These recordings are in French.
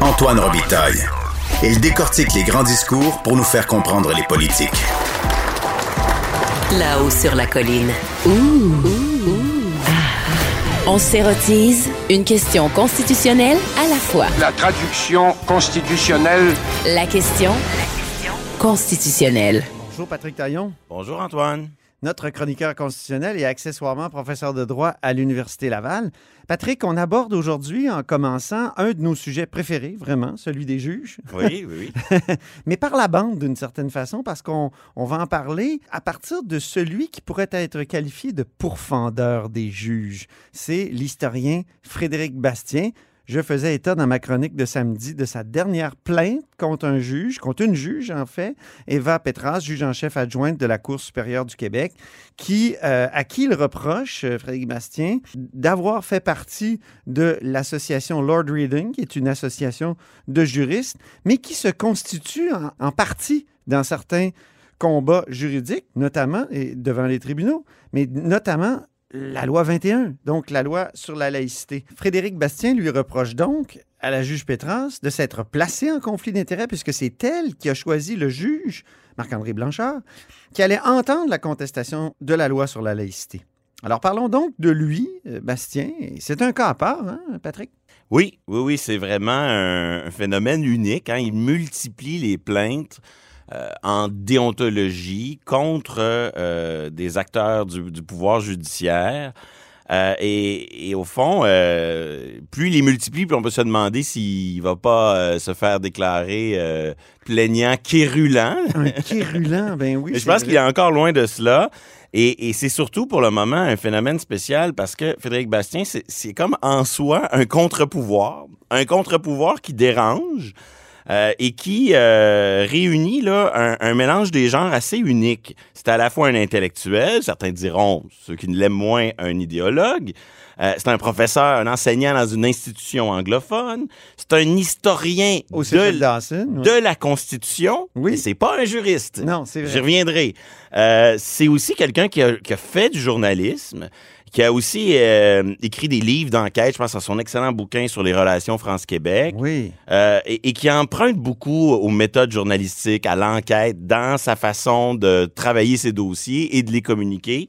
Antoine Robitaille. Il décortique les grands discours pour nous faire comprendre les politiques. Là-haut sur la colline. On s'érotise une question constitutionnelle à la fois. La traduction constitutionnelle. La question constitutionnelle. Bonjour Patrick Taillon, Bonjour Antoine. Notre chroniqueur constitutionnel et accessoirement professeur de droit à l'Université Laval. Patrick, on aborde aujourd'hui, en commençant, un de nos sujets préférés, vraiment, celui des juges. Oui, oui, oui. Mais par la bande, d'une certaine façon, parce qu'on on va en parler à partir de celui qui pourrait être qualifié de pourfendeur des juges. C'est l'historien Frédéric Bastien. Je faisais état dans ma chronique de samedi de sa dernière plainte contre un juge, contre une juge en fait, Eva Petras, juge en chef adjointe de la Cour supérieure du Québec, qui, euh, à qui il reproche, euh, Frédéric Bastien, d'avoir fait partie de l'association Lord Reading, qui est une association de juristes, mais qui se constitue en, en partie dans certains combats juridiques, notamment et devant les tribunaux, mais notamment la loi 21, donc la loi sur la laïcité. Frédéric Bastien lui reproche donc à la juge Pétrance de s'être placée en conflit d'intérêts puisque c'est elle qui a choisi le juge, Marc-André Blanchard, qui allait entendre la contestation de la loi sur la laïcité. Alors parlons donc de lui, euh, Bastien. C'est un cas à part, hein, Patrick? Oui, oui, oui, c'est vraiment un, phénomène unique. Hein. Il multiplie les plaintes en déontologie contre euh, des acteurs du, du pouvoir judiciaire. Euh, et, et au fond, euh, plus il les multiplie, plus on peut se demander s'il va pas euh, se faire déclarer euh, plaignant quérulant. Un quérulant, ben oui. Mais je pense qu'il est encore loin de cela. Et, et c'est surtout pour le moment un phénomène spécial parce que Frédéric Bastien, c'est comme en soi un contre-pouvoir. Un contre-pouvoir qui dérange euh, et qui euh, réunit là, un, un mélange des genres assez unique. C'est à la fois un intellectuel, certains diront, ceux qui ne l'aiment moins, un idéologue. Euh, c'est un professeur, un enseignant dans une institution anglophone. C'est un historien Au de, Dawson, ouais. de la Constitution. Oui. C'est pas un juriste. Non, c'est J'y vrai. reviendrai. Euh, c'est aussi quelqu'un qui a, qui a fait du journalisme, qui a aussi euh, écrit des livres d'enquête. Je pense à son excellent bouquin sur les relations France-Québec. Oui. Euh, et, et qui emprunte beaucoup aux méthodes journalistiques, à l'enquête, dans sa façon de travailler ses dossiers et de les communiquer.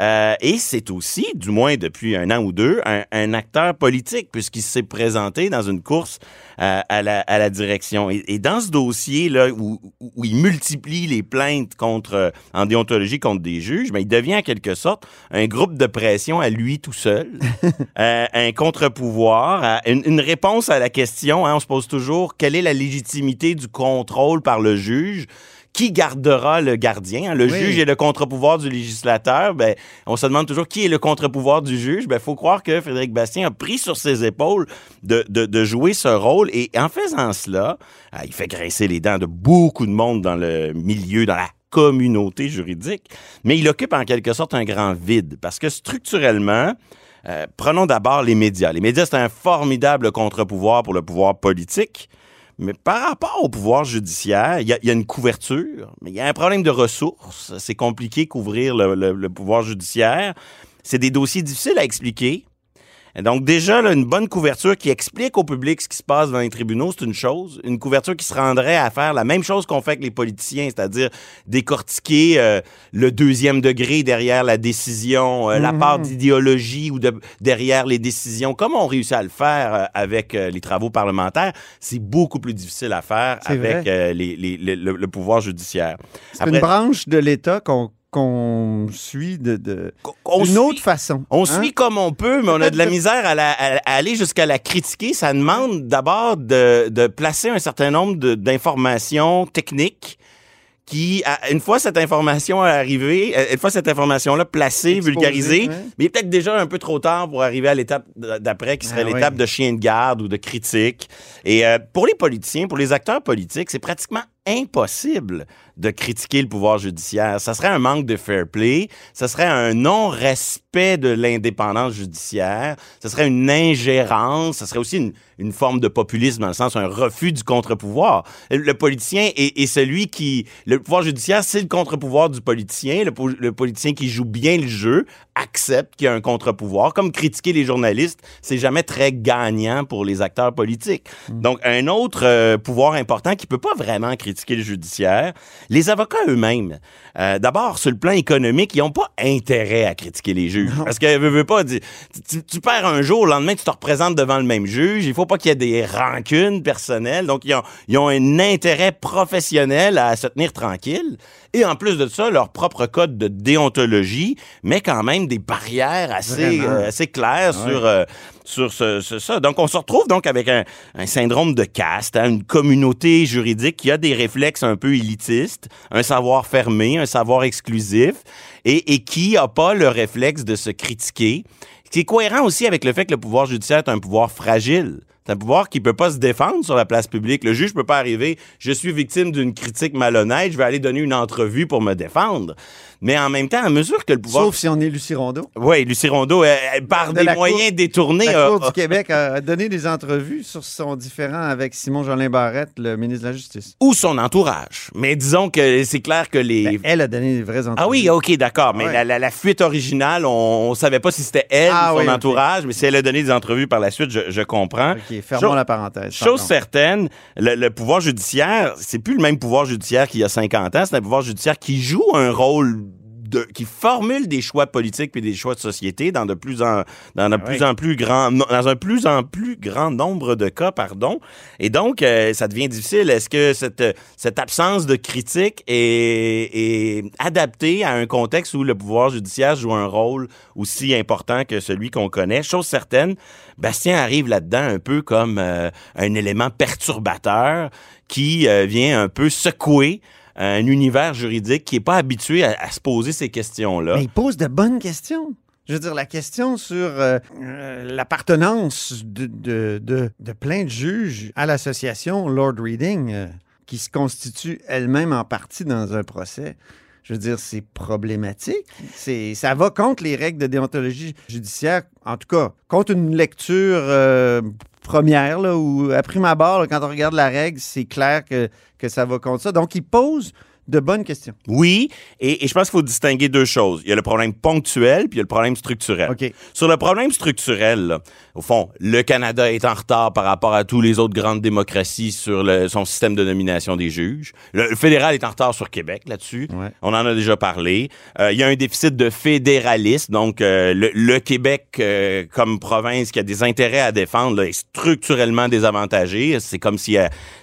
Euh, et c'est aussi, du moins depuis un an ou deux, un, un acteur politique, puisqu'il s'est présenté dans une course euh, à, la, à la direction. Et, et dans ce dossier-là, où, il multiplie les plaintes contre, euh, en déontologie contre des juges, mais il devient en quelque sorte un groupe de pression à lui tout seul, euh, un contre-pouvoir, une réponse à la question, hein, on se pose toujours, quelle est la légitimité du contrôle par le juge? Qui gardera le gardien? hein? Le Oui. juge est le contre-pouvoir du législateur. Ben, on se demande toujours qui est le contre-pouvoir du juge. Ben, faut croire que Frédéric Bastien a pris sur ses épaules de, de, de jouer ce rôle. Et en faisant cela, euh, il fait grincer les dents de beaucoup de monde dans le milieu, dans la communauté juridique. Mais il occupe en quelque sorte un grand vide parce que structurellement, euh, prenons d'abord les médias. Les médias, c'est un formidable contre-pouvoir pour le pouvoir politique. Mais par rapport au pouvoir judiciaire, il y, a- une couverture, mais il y a un problème de ressources. C'est compliqué couvrir le pouvoir judiciaire. C'est des dossiers difficiles à expliquer. Donc déjà, là, une bonne couverture qui explique au public ce qui se passe dans les tribunaux, c'est une chose. Une couverture qui se rendrait à faire la même chose qu'on fait avec les politiciens, c'est-à-dire décortiquer euh, le deuxième degré derrière la décision, euh, la part d'idéologie ou de, derrière les décisions, comme on réussit à le faire euh, avec euh, les travaux parlementaires, c'est beaucoup plus difficile à faire avec vrai. euh, les- les- les- le, le pouvoir judiciaire. C'est une branche de l'État qu'on qu'on suit de, de on d'une suit- autre façon. On hein? suit comme on peut, mais on a de la misère à, la- à- à aller jusqu'à la critiquer. Ça demande d'abord de, de placer un certain nombre de- d'informations techniques qui, une fois cette information arrivée, euh, une fois cette information-là placée, Exposée, vulgarisée, ouais. mais il est peut-être déjà un peu trop tard pour arriver à l'étape d'après, qui serait Ah oui. l'étape de chien de garde ou de critique. Et euh, pour les politiciens, pour les acteurs politiques, c'est pratiquement impossible de critiquer le pouvoir judiciaire. Ça serait un manque de fair play, ça serait un non-respect de l'indépendance judiciaire, ça serait une ingérence, ça serait aussi une, une forme de populisme dans le sens un refus du contre-pouvoir. Le politicien est, est celui qui... Le pouvoir judiciaire, c'est le contre-pouvoir du politicien. Le, po- le politicien qui joue bien le jeu accepte qu'il y a un contre-pouvoir. Comme critiquer les journalistes, c'est jamais très gagnant pour les acteurs politiques. Donc, un autre euh, pouvoir important qui peut pas vraiment critiquer le judiciaire, les avocats eux-mêmes. Euh, D'abord, sur le plan économique, ils n'ont pas intérêt à critiquer les juges. Parce que, veux, veux pas, tu, tu- tu perds un jour, le lendemain, tu te représentes devant le même juge. Il faut pas qu'il y ait des rancunes personnelles. Donc, ils ont, ils ont un intérêt professionnel à se tenir tranquille. Et en plus de ça, leur propre code de déontologie met quand même des barrières assez, euh, assez claires Ouais. sur, euh, sur ce, ce- ça. Donc, on se retrouve donc avec un, un syndrome de caste, hein, une communauté juridique qui a des un peu élitistes, un savoir fermé, un savoir exclusif, et, qui a pas le réflexe de se critiquer. qui est cohérent aussi avec le fait que le pouvoir judiciaire est un pouvoir fragile. C'est un pouvoir qui peut pas se défendre sur la place publique. Le juge peut pas arriver, je suis victime d'une critique malhonnête, je vais aller donner une entrevue pour me défendre. Mais en même temps, à mesure que le pouvoir... Sauf si on est Lucie Rondeau. Oui, Lucie Rondeau, elle- elle, par De des moyens Cour- détournés... La a- Cour du Québec a donné des entrevues sur son différend avec Simon Jolin Barrette, le ministre de la Justice. ou son entourage. Mais disons que c'est clair que les... Ben, elle a donné des vraies entrevues. Ah oui, OK, d'accord. Mais Ouais. la, la- la fuite originale, on, on savait pas si c'était elle Ah ou son oui, entourage, mais si elle a donné des entrevues par la suite, je, je comprends. OK, fermons Chose- la parenthèse. Chose pardon. certaine, le, le pouvoir judiciaire, c'est plus le même pouvoir judiciaire qu'il y a 50 ans, c'est un pouvoir judiciaire qui joue un rôle de, qui formule des choix politiques puis des choix de société dans de plus en dans de Ah plus oui. en plus grand dans un plus en plus grand nombre de cas pardon. Et donc euh, ça devient difficile. Est-ce que cette cette absence de critique est, est adaptée à un contexte où le pouvoir judiciaire joue un rôle aussi important que celui qu'on connaît? Chose certaine Bastien arrive là-dedans un peu comme euh, un élément perturbateur qui euh, vient un peu secouer un univers juridique qui n'est pas habitué à, se poser ces questions-là. Mais il pose de bonnes questions. Je veux dire, la question sur euh, euh, l'appartenance de, plein de juges à l'association Lord Reading, euh, qui se constitue elle-même en partie dans un procès. Je veux dire, c'est problématique. C'est, ça va contre les règles de déontologie judiciaire, en tout cas, contre une lecture première, là, où à prime abord, là, quand on regarde la règle, c'est clair que, que ça va contre ça. Donc, il pose de bonnes questions. Oui, et, et je pense qu'il faut distinguer deux choses. Il y a le problème ponctuel, puis il y a le problème structurel. Sur le problème structurel, là, au fond, le Canada est en retard par rapport à tous les autres grandes démocraties sur le- son système de nomination des juges. Le, le fédéral est en retard sur Québec là-dessus. Ouais. On en a déjà parlé. Euh, il y a un déficit de fédéralisme, donc euh, le, le Québec euh, comme province qui a des intérêts à défendre là, est structurellement désavantagé. C'est comme si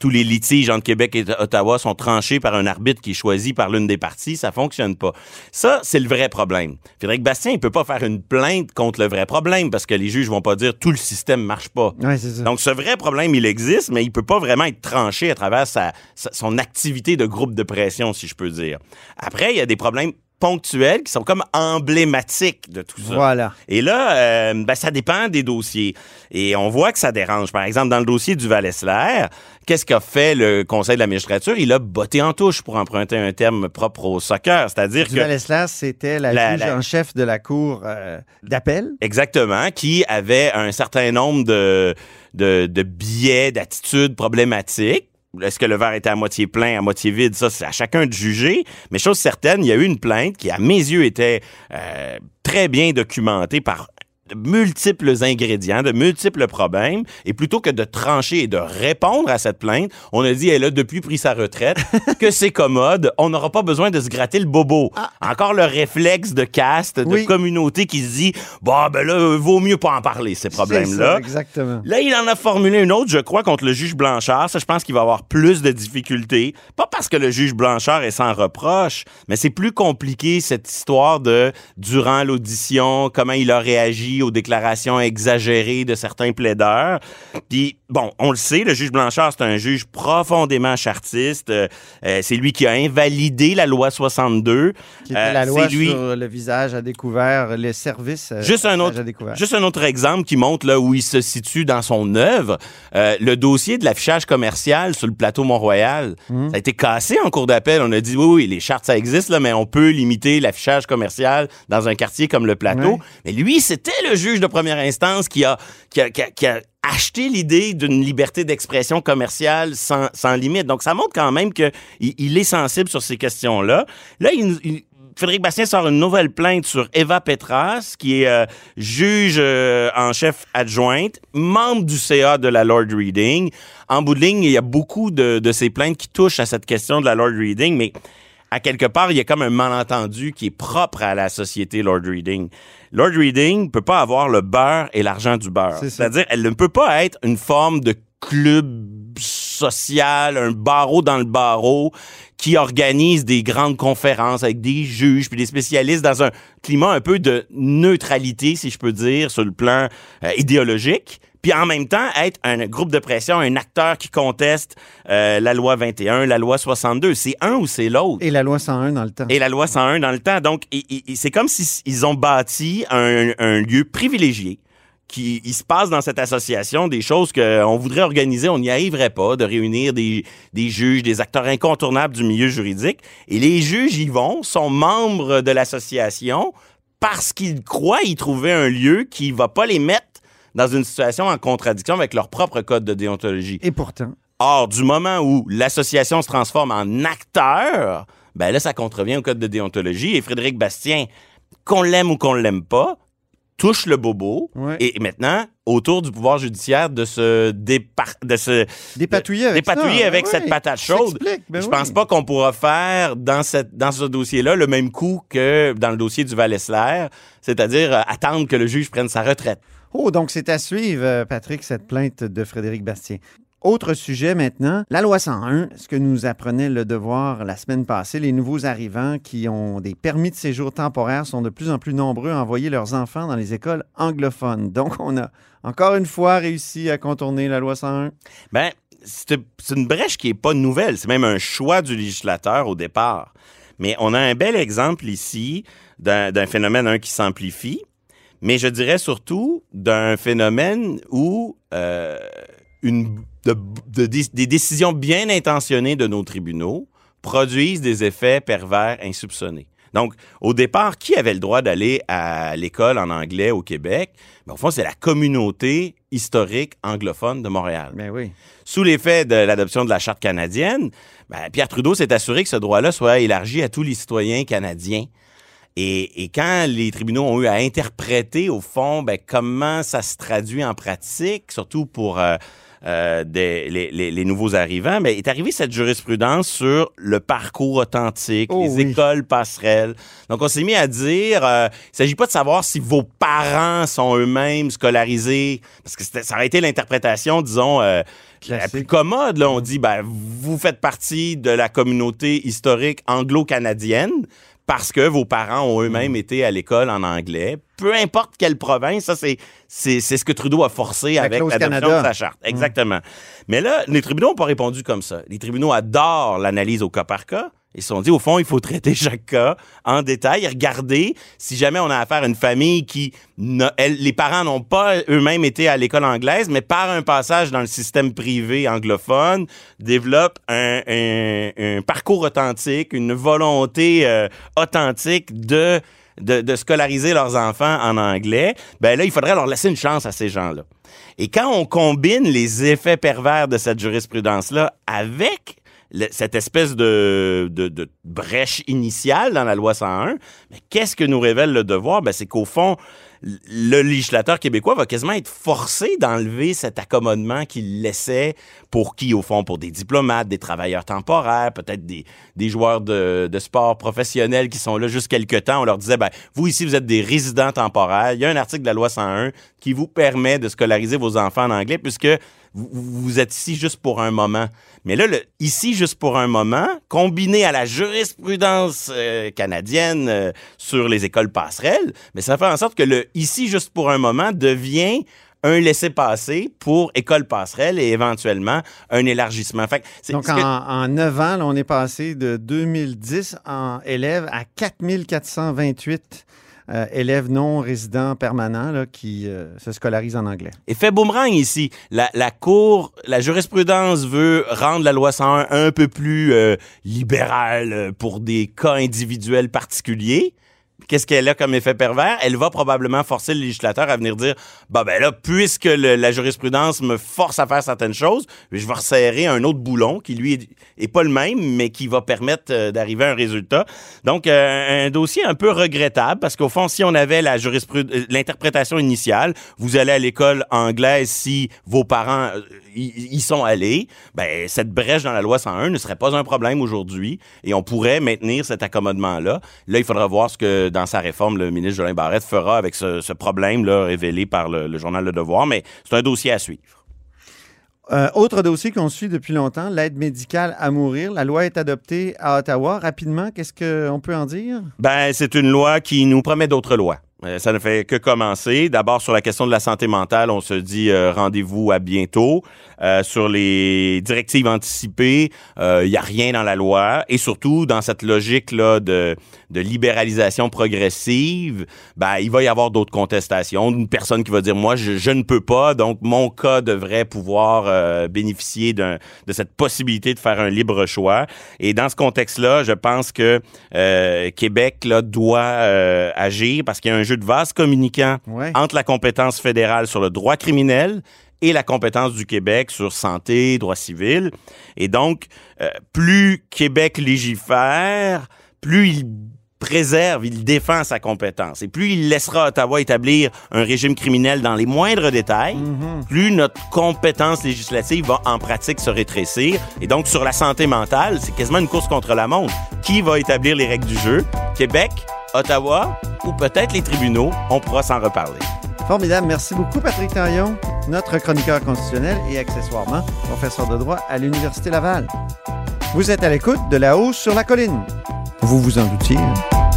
tous les litiges entre Québec et Ottawa sont tranchés par un arbitre qui est choisi par l'une des parties. Ça fonctionne pas. Ça, c'est le vrai problème. Frédéric Bastien, il peut pas faire une plainte contre le vrai problème parce que les juges vont pas dire tout le système marche pas. Ça. Donc, ce vrai problème, il existe, mais il peut pas vraiment être tranché à travers sa, sa- son activité de groupe de pression, si je peux dire. Après, il y a des problèmes ponctuels qui sont comme emblématiques de tout ça. Voilà. Et là, euh, ben, ça dépend des dossiers. Et on voit que ça dérange. Par exemple, dans le dossier du Val-Esler, qu'est-ce qu'a fait le Conseil de la magistrature? Il a botté en touche, pour emprunter un terme propre au soccer. C'est-à-dire que... Duval Esler, c'était la, La- juge la- en chef de la cour euh, d'appel. Exactement, qui avait un certain nombre de, de, de biais, d'attitudes problématiques. Est-ce que le verre était à moitié plein, à moitié vide? Ça, c'est à chacun de juger. Mais chose certaine, il y a eu une plainte qui, à mes yeux, était euh, très bien documentée par multiples ingrédients, de multiples problèmes, et plutôt que de trancher et de répondre à cette plainte, on a dit, elle a depuis pris sa retraite, que c'est commode, on n'aura pas besoin de se gratter le bobo. Encore le réflexe de caste, de Oui. communauté qui se dit, bah ben là, vaut mieux pas en parler, ces problèmes-là. Exactement. Là, il en a formulé une autre, je crois, contre le juge Blanchard. Ça, je pense qu'il va avoir plus de difficultés. Pas parce que le juge Blanchard est sans reproche, mais c'est plus compliqué, cette histoire de, durant l'audition, comment il a réagi aux déclarations exagérées de certains plaideurs. Puis, bon, on le sait, le juge Blanchard, c'est un juge profondément chartiste. Euh, euh, c'est lui qui a invalidé la loi 62. Qui était Euh, la loi c'est lui- sur le visage à découvert, les services Juste un visage autre, à découvert. juste un autre exemple qui montre là où il se situe dans son œuvre. Le dossier de l'affichage commercial sur le plateau Mont-Royal, Mhm. ça a été cassé en cours d'appel. On a dit oui, oui, les chartes ça existe là, mais on peut limiter l'affichage commercial dans un quartier comme le plateau. Mais lui, c'était le juge de première instance qui a, qui a, qui a- qui a acheté l'idée d'une liberté d'expression commerciale sans, sans limite. Donc ça montre quand même que il, est sensible sur ces questions-là. Là, Frédéric Bastien sort une nouvelle plainte sur Eva Petras, qui est euh, juge euh, en chef adjointe, membre du CA de la Lord Reading. En bout de ligne, il y a beaucoup de, de ces plaintes qui touchent à cette question de la Lord Reading, mais à quelque part, il y a comme un malentendu qui est propre à la société Lord Reading. Lord Reading peut pas avoir le beurre et l'argent du beurre. C'est-à-dire, elle ne peut pas être une forme de club social, un barreau dans le barreau qui organise des grandes conférences avec des juges puis des spécialistes dans un climat un peu de neutralité, si je peux dire, sur le plan euh, idéologique. Puis en même temps, être un groupe de pression, un acteur qui conteste euh, la loi 21, la loi 62. C'est un ou c'est l'autre? Et la loi 101 dans le temps. Et la loi 101 dans le temps. Donc, c'est comme s'ils ont bâti un, un lieu privilégié. Qui, il se passe dans cette association des choses qu'on voudrait organiser, on n'y arriverait pas, de réunir des, des juges, des acteurs incontournables du milieu juridique. Et les juges y vont, sont membres de l'association parce qu'ils croient y trouver un lieu qui va pas les mettre dans une situation en contradiction avec leur propre code de déontologie. Et pourtant, Or, du moment où l'association se transforme en acteur, ben là, ça contrevient au code de déontologie. Et Frédéric Bastien, qu'on l'aime ou qu'on l'aime pas, touche le bobo. Ouais. Et maintenant, autour du pouvoir judiciaire de se dépar- de se dépatouiller avec dépatouiller ça. avec cette patate chaude. ben je oui. pense pas qu'on pourra faire dans cette dans ce dossier-là le même coup que dans le dossier du Val-Esler, c'est-à-dire euh, attendre que le juge prenne sa retraite. Oh, donc c'est à suivre, euh, Patrick, cette plainte de Frédéric Bastien. Autre sujet maintenant, la loi 101, ce que nous apprenait le devoir la semaine passée, les nouveaux arrivants qui ont des permis de séjour temporaires sont de plus en plus nombreux à envoyer leurs enfants dans les écoles anglophones. Donc on a encore une fois réussi à contourner la loi 101. Ben, c'est une brèche qui est pas nouvelle. C'est même un choix du législateur au départ. Mais on a un bel exemple ici d'un phénomène, qui s'amplifie, mais je dirais surtout d'un phénomène où euh, une, de- de- des- des décisions bien intentionnées de nos tribunaux produisent des effets pervers insoupçonnés. Donc, au départ, qui avait le droit d'aller à l'école en anglais au Québec? Ben, au fond, c'est la communauté historique anglophone de Montréal Ben oui. sous l'effet de l'adoption de la charte canadienne, ben, Pierre Trudeau s'est assuré que ce droit-là soit élargi à tous les citoyens canadiens. Et, et quand les tribunaux ont eu à interpréter, au fond, ben, comment ça se traduit en pratique, surtout pour euh, euh, des- les, les- les nouveaux arrivants, ben, est arrivée cette jurisprudence sur le parcours authentique, Oh les oui. écoles passerelles. Donc, on s'est mis à dire, euh, il s'agit pas de savoir si vos parents sont eux-mêmes scolarisés, parce que ça aurait été l'interprétation, disons, euh, la plus commode. Là, on dit, ben, vous faites partie de la communauté historique anglo-canadienne parce que vos parents ont Mm. eux-mêmes été à l'école en anglais. Peu importe quelle province, ça, c'est, c'est, c'est ce que Trudeau a forcé La avec l'adoption de sa charte. Exactement. Mais là, les tribunaux n'ont pas répondu comme ça. Les tribunaux adorent l'analyse au cas par cas. Ils se sont dit, au fond, il faut traiter chaque cas en détail regarder si jamais on a affaire à une famille qui, les parents n'ont pas eux-mêmes été à l'école anglaise, mais par un passage dans le système privé anglophone, développent un, parcours authentique, une volonté euh, authentique de, de scolariser leurs enfants en anglais, ben là, il faudrait leur laisser une chance à ces gens-là. Et quand on combine les effets pervers de cette jurisprudence-là avec cette espèce de, brèche initiale dans la loi 101, mais qu'est-ce que nous révèle le devoir? Ben, c'est qu'au fond, le législateur québécois va quasiment être forcé d'enlever cet accommodement qu'il laissait pour qui, au fond, pour des diplomates, des travailleurs temporaires, peut-être des, joueurs de, sport professionnels qui sont là juste quelques temps. On leur disait, ben, vous ici, vous êtes des résidents temporaires. Il y a un article de la loi 101 qui vous permet de scolariser vos enfants en anglais puisque vous êtes ici juste pour un moment. Mais là, le ici juste pour un moment, combiné à la jurisprudence euh, canadienne euh, sur les écoles passerelles, mais ça fait en sorte que le ici juste pour un moment devient un laissez-passer pour école passerelle et éventuellement un élargissement. Fait que c'est- Donc, en, que- en 9 ans, là, on est passé de 2010 en élèves à 4428 euh, non résidents permanents là, qui euh, se scolarisent en anglais. Effet boomerang ici. La, la Cour, la jurisprudence veut rendre la loi 101 un peu plus euh, libérale euh, pour des cas individuels particuliers. Qu'est-ce qu'elle a comme effet pervers? Elle va probablement forcer le législateur à venir dire bah ben là, puisque la jurisprudence me force à faire certaines choses, je vais resserrer un autre boulon qui, lui, est, pas le même, mais qui va permettre euh, d'arriver à un résultat. Donc, euh, un dossier un peu regrettable parce qu'au fond, si on avait la jurisprud- euh, l'interprétation initiale, vous allez à l'école anglaise si vos parents y, y sont allés, ben cette brèche dans la loi 101 ne serait pas un problème aujourd'hui et on pourrait maintenir cet accommodement-là. Là, il faudra voir ce que, dans sa réforme, le ministre Jolin Barrette fera avec ce, ce problème-là révélé par le, le journal Le Devoir, mais c'est un dossier à suivre. Euh, autre dossier qu'on suit depuis longtemps, l'aide médicale à mourir. La loi est adoptée à Ottawa. Rapidement, qu'est-ce qu'on peut en dire? Ben, c'est une loi qui nous promet d'autres lois. Euh, ça ne fait que commencer. D'abord, sur la question de la santé mentale, on se dit euh, rendez-vous à bientôt. Sur les directives anticipées, il n'y a rien dans la loi. Et surtout, dans cette logique-là de, de libéralisation progressive, ben, il va y avoir d'autres contestations. Une personne qui va dire, moi, je, je ne peux pas, donc mon cas devrait pouvoir euh, bénéficier d'un- de cette possibilité de faire un libre choix. Et dans ce contexte-là, je pense que euh, Québec là, doit euh, agir parce qu'il y a un jeu de vase communicant Ouais. entre la compétence fédérale sur le droit criminel et la compétence du Québec sur santé, droit civil. Et donc, euh, plus Québec légifère, plus il préserve, il défend sa compétence. Et plus il laissera Ottawa établir un régime criminel dans les moindres détails, plus notre compétence législative va en pratique se rétrécir. Et donc, sur la santé mentale, c'est quasiment une course contre la montre. Qui va établir les règles du jeu? Québec, Ottawa ou peut-être les tribunaux? On pourra s'en reparler. Formidable. Merci beaucoup, Patrick Taillon, notre chroniqueur constitutionnel et accessoirement professeur de droit à l'Université Laval. Vous êtes à l'écoute de La Hausse sur la colline. Vous vous en doutiez. hein?